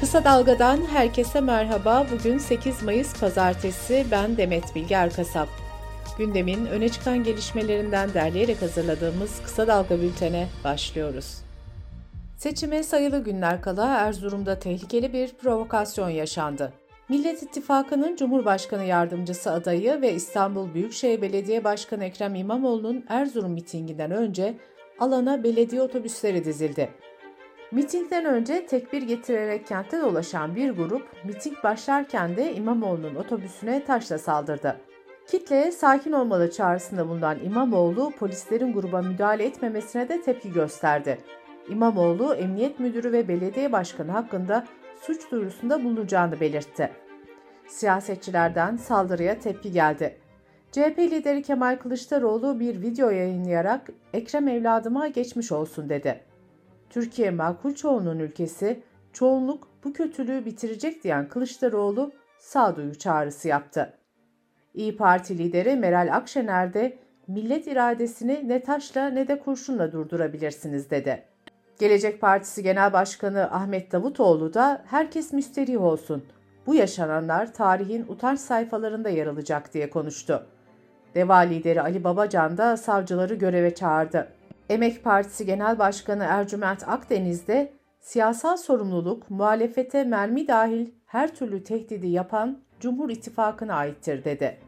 Kısa Dalga'dan herkese merhaba. Bugün 8 Mayıs Pazartesi. Ben Demet Bilge Erkasap. Gündemin öne çıkan gelişmelerinden derleyerek hazırladığımız Kısa Dalga bültene başlıyoruz. Seçime sayılı günler kala Erzurum'da tehlikeli bir provokasyon yaşandı. Millet İttifakı'nın Cumhurbaşkanı Yardımcısı adayı ve İstanbul Büyükşehir Belediye Başkanı Ekrem İmamoğlu'nun Erzurum mitinginden önce alana belediye otobüsleri dizildi. Mitingden önce tekbir getirerek kentte dolaşan bir grup miting başlarken de İmamoğlu'nun otobüsüne taşla saldırdı. Kitleye sakin olmalı çağrısında bulunan İmamoğlu polislerin gruba müdahale etmemesine de tepki gösterdi. İmamoğlu emniyet müdürü ve belediye başkanı hakkında suç duyurusunda bulunacağını belirtti. Siyasetçilerden saldırıya tepki geldi. CHP lideri Kemal Kılıçdaroğlu bir video yayınlayarak Ekrem evladıma geçmiş olsun dedi. Türkiye makul çoğunluğun ülkesi, çoğunluk bu kötülüğü bitirecek diyen Kılıçdaroğlu sağduyu çağrısı yaptı. İyi Parti lideri Meral Akşener de millet iradesini ne taşla ne de kurşunla durdurabilirsiniz dedi. Gelecek Partisi Genel Başkanı Ahmet Davutoğlu da herkes müsterih olsun. Bu yaşananlar tarihin utanç sayfalarında yer alacak diye konuştu. Deva lideri Ali Babacan da savcıları göreve çağırdı. Emek Partisi Genel Başkanı Ercüment Akdeniz de siyasal sorumluluk muhalefete mermi dahil her türlü tehdidi yapan Cumhur İttifakı'na aittir dedi.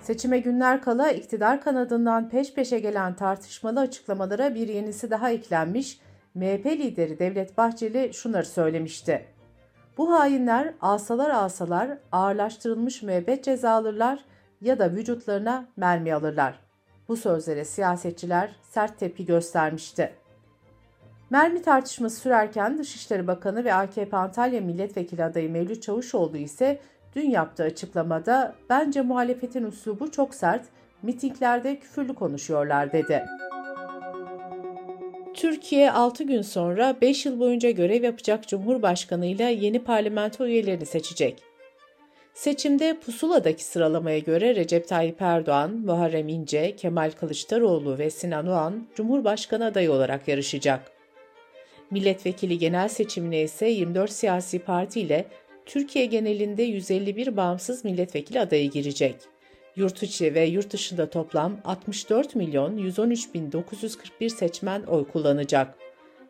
Seçime günler kala iktidar kanadından peş peşe gelen tartışmalı açıklamalara bir yenisi daha eklenmiş, MHP lideri Devlet Bahçeli şunları söylemişti. Bu hainler alsalar alsalar ağırlaştırılmış müebbet ceza alırlar ya da vücutlarına mermi alırlar. Bu sözlere siyasetçiler sert tepki göstermişti. Mermi tartışması sürerken Dışişleri Bakanı ve AKP Antalya Milletvekili adayı Mevlüt Çavuşoğlu ise dün yaptığı açıklamada bence muhalefetin üslubu çok sert, mitinglerde küfürlü konuşuyorlar dedi. Türkiye 6 gün sonra 5 yıl boyunca görev yapacak Cumhurbaşkanı ile yeni parlamento üyelerini seçecek. Seçimde pusuladaki sıralamaya göre Recep Tayyip Erdoğan, Muharrem İnce, Kemal Kılıçdaroğlu ve Sinan Oğan Cumhurbaşkanı adayı olarak yarışacak. Milletvekili genel seçimine ise 24 siyasi parti ile Türkiye genelinde 151 bağımsız milletvekili adayı girecek. Yurt içi ve yurt dışında toplam 64 milyon 113 bin 941 seçmen oy kullanacak.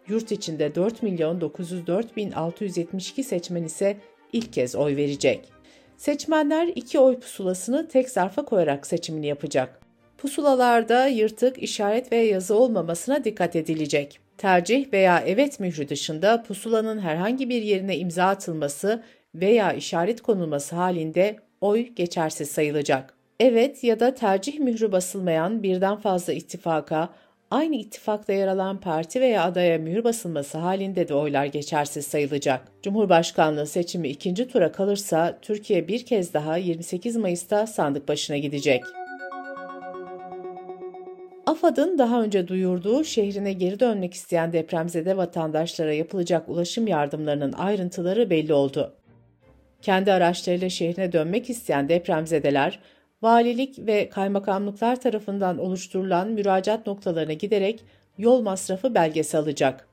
Yurt içinde 4 milyon 904 bin 672 seçmen ise ilk kez oy verecek. Seçmenler iki oy pusulasını tek zarfa koyarak seçimini yapacak. Pusulalarda yırtık, işaret ve yazı olmamasına dikkat edilecek. Tercih veya evet mührü dışında pusulanın herhangi bir yerine imza atılması veya işaret konulması halinde oy geçersiz sayılacak. Evet ya da tercih mührü basılmayan birden fazla ittifaka, aynı ittifakta yer alan parti veya adaya mühür basılması halinde de oylar geçersiz sayılacak. Cumhurbaşkanlığı seçimi ikinci tura kalırsa Türkiye bir kez daha 28 Mayıs'ta sandık başına gidecek. AFAD'ın daha önce duyurduğu şehrine geri dönmek isteyen depremzede vatandaşlara yapılacak ulaşım yardımlarının ayrıntıları belli oldu. Kendi araçlarıyla şehrine dönmek isteyen depremzedeler, valilik ve kaymakamlıklar tarafından oluşturulan müracaat noktalarına giderek yol masrafı belgesi alacak.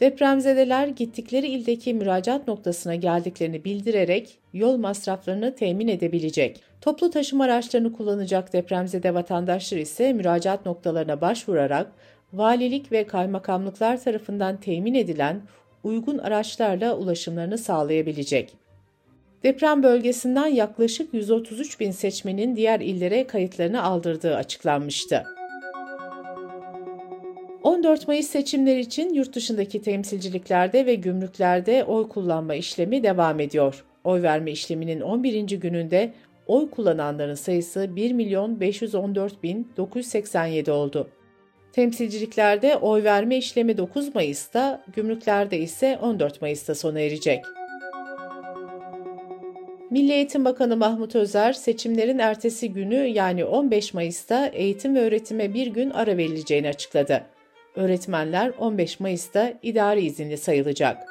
Depremzedeler gittikleri ildeki müracaat noktasına geldiklerini bildirerek yol masraflarını temin edebilecek. Toplu taşıma araçlarını kullanacak depremzede vatandaşlar ise müracaat noktalarına başvurarak valilik ve kaymakamlıklar tarafından temin edilen uygun araçlarla ulaşımlarını sağlayabilecek. Deprem bölgesinden yaklaşık 133 bin seçmenin diğer illere kayıtlarını aldırdığı açıklanmıştı. 14 Mayıs seçimleri için yurt dışındaki temsilciliklerde ve gümrüklerde oy kullanma işlemi devam ediyor. Oy verme işleminin 11. gününde oy kullananların sayısı 1 milyon 514 bin 987 oldu. Temsilciliklerde oy verme işlemi 9 Mayıs'ta, gümrüklerde ise 14 Mayıs'ta sona erecek. Milli Eğitim Bakanı Mahmut Özer, seçimlerin ertesi günü yani 15 Mayıs'ta eğitim ve öğretime bir gün ara verileceğini açıkladı. Öğretmenler 15 Mayıs'ta idari izinli sayılacak.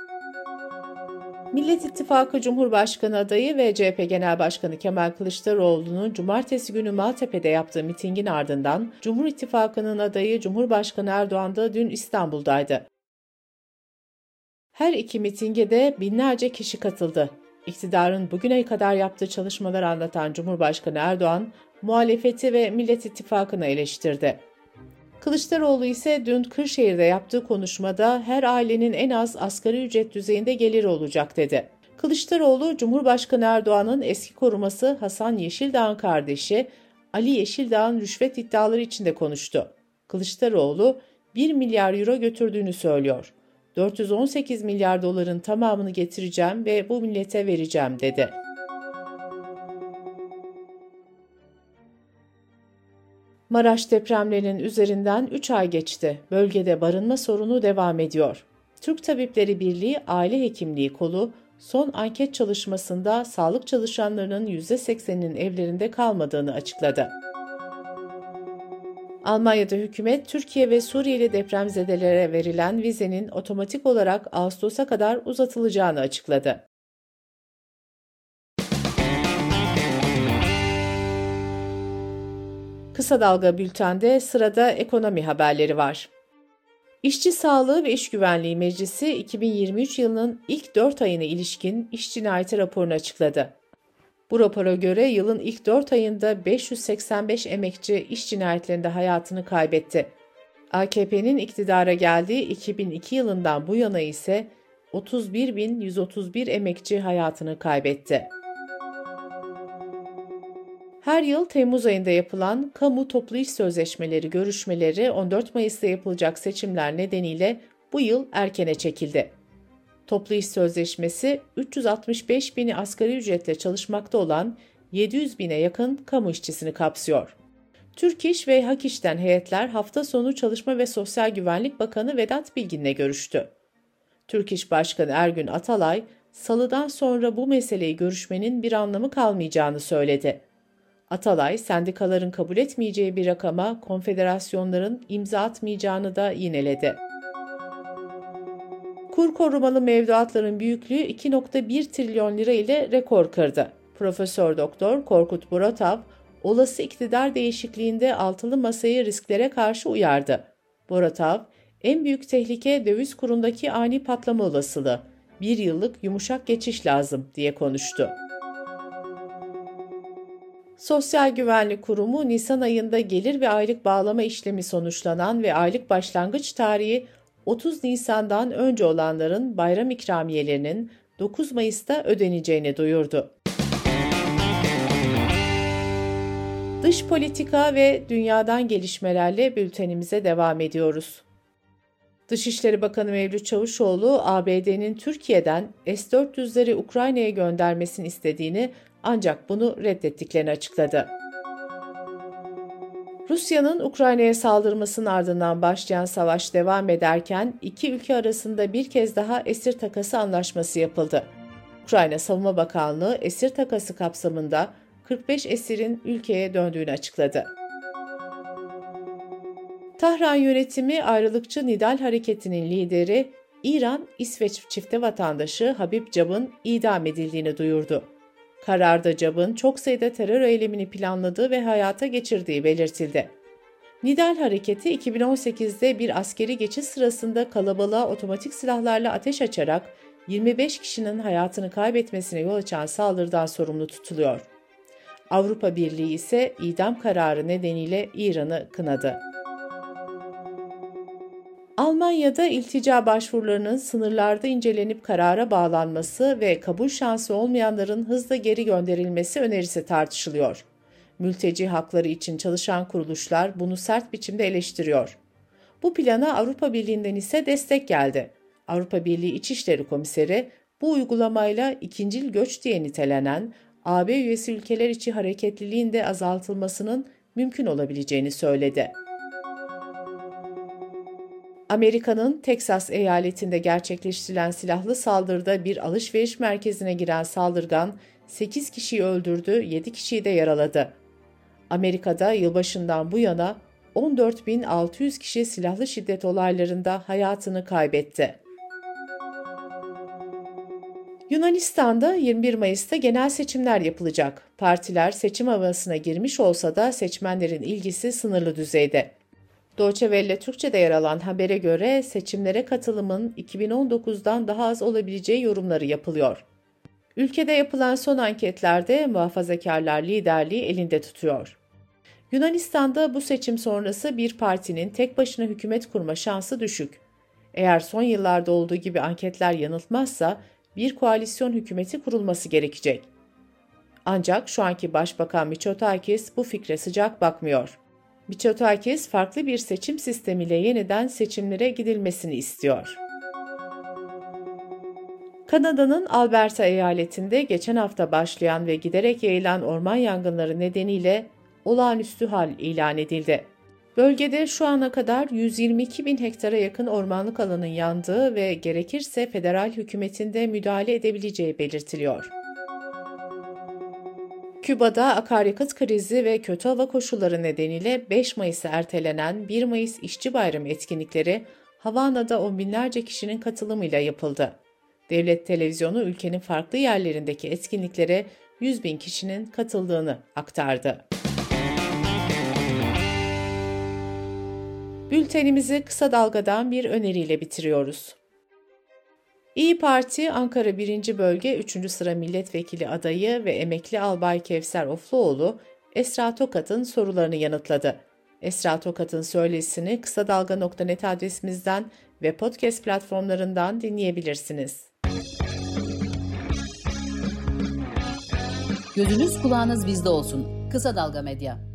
Millet İttifakı Cumhurbaşkanı adayı ve CHP Genel Başkanı Kemal Kılıçdaroğlu'nun cumartesi günü Maltepe'de yaptığı mitingin ardından Cumhur İttifakı'nın adayı Cumhurbaşkanı Erdoğan da dün İstanbul'daydı. Her iki mitinge de binlerce kişi katıldı. İktidarın bugüne kadar yaptığı çalışmaları anlatan Cumhurbaşkanı Erdoğan, muhalefeti ve Millet İttifakı'nı eleştirdi. Kılıçdaroğlu ise dün Kırşehir'de yaptığı konuşmada her ailenin en az asgari ücret düzeyinde geliri olacak dedi. Kılıçdaroğlu, Cumhurbaşkanı Erdoğan'ın eski koruması Hasan Yeşildağ'ın kardeşi Ali Yeşildağ'ın rüşvet iddiaları içinde konuştu. Kılıçdaroğlu 1 milyar euro götürdüğünü söylüyor. 418 milyar doların tamamını getireceğim ve bu millete vereceğim dedi. Maraş depremlerinin üzerinden 3 ay geçti. Bölgede barınma sorunu devam ediyor. Türk Tabipleri Birliği Aile Hekimliği Kolu son anket çalışmasında sağlık çalışanlarının %80'inin evlerinde kalmadığını açıkladı. Almanya'da hükümet Türkiye ve Suriyeli depremzedelere verilen vizenin otomatik olarak Ağustos'a kadar uzatılacağını açıkladı. Kısa Dalga Bülten'de sırada ekonomi haberleri var. İşçi Sağlığı ve İş Güvenliği Meclisi 2023 yılının ilk 4 ayına ilişkin iş cinayeti raporunu açıkladı. Bu rapora göre yılın ilk 4 ayında 585 emekçi iş cinayetlerinde hayatını kaybetti. AKP'nin iktidara geldiği 2002 yılından bu yana ise 31.131 emekçi hayatını kaybetti. Her yıl Temmuz ayında yapılan kamu toplu iş sözleşmeleri görüşmeleri 14 Mayıs'ta yapılacak seçimler nedeniyle bu yıl erkene çekildi. Toplu iş sözleşmesi 365 bini asgari ücretle çalışmakta olan 700 bine yakın kamu işçisini kapsıyor. Türk İş ve Hak İş'ten heyetler hafta sonu Çalışma ve Sosyal Güvenlik Bakanı Vedat Bilgin'le görüştü. Türk İş Başkanı Ergün Atalay, salıdan sonra bu meseleyi görüşmenin bir anlamı kalmayacağını söyledi. Atalay, sendikaların kabul etmeyeceği bir rakama konfederasyonların imza atmayacağını da yineledi. Kur korumalı mevduatların büyüklüğü 2.1 trilyon lira ile rekor kırdı. Profesör Doktor Korkut Boratav, olası iktidar değişikliğinde altılı masayı risklere karşı uyardı. Boratav, en büyük tehlike döviz kurundaki ani patlama olasılığı. Bir yıllık yumuşak geçiş lazım diye konuştu. Sosyal Güvenlik Kurumu Nisan ayında gelir ve aylık bağlama işlemi sonuçlanan ve aylık başlangıç tarihi 30 Nisan'dan önce olanların bayram ikramiyelerinin 9 Mayıs'ta ödeneceğini duyurdu. Dış politika ve dünyadan gelişmelerle bültenimize devam ediyoruz. Dışişleri Bakanı Mevlüt Çavuşoğlu, ABD'nin Türkiye'den S-400'leri Ukrayna'ya göndermesini istediğini ancak bunu reddettiklerini açıkladı. Rusya'nın Ukrayna'ya saldırmasının ardından başlayan savaş devam ederken iki ülke arasında bir kez daha esir takası anlaşması yapıldı. Ukrayna Savunma Bakanlığı esir takası kapsamında 45 esirin ülkeye döndüğünü açıkladı. Tahran yönetimi ayrılıkçı Nidal hareketinin lideri İran İsveç çifte vatandaşı Habib Cab'ın idam edildiğini duyurdu. Kararda Cab'ın çok sayıda terör eylemini planladığı ve hayata geçirdiği belirtildi. Nidal hareketi 2018'de bir askeri geçiş sırasında kalabalığa otomatik silahlarla ateş açarak 25 kişinin hayatını kaybetmesine yol açan saldırıdan sorumlu tutuluyor. Avrupa Birliği ise idam kararı nedeniyle İran'ı kınadı. Almanya'da iltica başvurularının sınırlarda incelenip karara bağlanması ve kabul şansı olmayanların hızla geri gönderilmesi önerisi tartışılıyor. Mülteci hakları için çalışan kuruluşlar bunu sert biçimde eleştiriyor. Bu plana Avrupa Birliği'nden ise destek geldi. Avrupa Birliği İçişleri Komiseri bu uygulamayla ikincil göç diye nitelenen AB üyesi ülkeler içi hareketliliğin de azaltılmasının mümkün olabileceğini söyledi. Amerika'nın Teksas eyaletinde gerçekleştirilen silahlı saldırıda bir alışveriş merkezine giren saldırgan 8 kişiyi öldürdü, 7 kişiyi de yaraladı. Amerika'da yılbaşından bu yana 14.600 kişi silahlı şiddet olaylarında hayatını kaybetti. Yunanistan'da 21 Mayıs'ta genel seçimler yapılacak. Partiler seçim havasına girmiş olsa da seçmenlerin ilgisi sınırlı düzeyde. Deutsche Welle Türkçe'de yer alan habere göre seçimlere katılımın 2019'dan daha az olabileceği yorumları yapılıyor. Ülkede yapılan son anketlerde muhafazakarlar liderliği elinde tutuyor. Yunanistan'da bu seçim sonrası bir partinin tek başına hükümet kurma şansı düşük. Eğer son yıllarda olduğu gibi anketler yanıltmazsa bir koalisyon hükümeti kurulması gerekecek. Ancak şu anki Başbakan Mitsotakis bu fikre sıcak bakmıyor. Mitsotakis farklı bir seçim sistemiyle yeniden seçimlere gidilmesini istiyor. Kanada'nın Alberta eyaletinde geçen hafta başlayan ve giderek yayılan orman yangınları nedeniyle olağanüstü hal ilan edildi. Bölgede şu ana kadar 122 bin hektara yakın ormanlık alanın yandığı ve gerekirse federal hükümetinde müdahale edebileceği belirtiliyor. Küba'da akaryakıt krizi ve kötü hava koşulları nedeniyle 5 Mayıs'a ertelenen 1 Mayıs İşçi Bayramı etkinlikleri Havana'da on binlerce kişinin katılımıyla yapıldı. Devlet televizyonu ülkenin farklı yerlerindeki etkinliklere 100 bin kişinin katıldığını aktardı. Bültenimizi kısa dalgadan bir öneriyle bitiriyoruz. İyi Parti Ankara 1. Bölge 3. sıra milletvekili adayı ve emekli albay Kevser Ofluoğlu, Esra Tokat'ın sorularını yanıtladı. Esra Tokat'ın söylesini kısa dalga.net adresimizden ve podcast platformlarından dinleyebilirsiniz. Gözünüz kulağınız bizde olsun. Kısa Dalga Medya.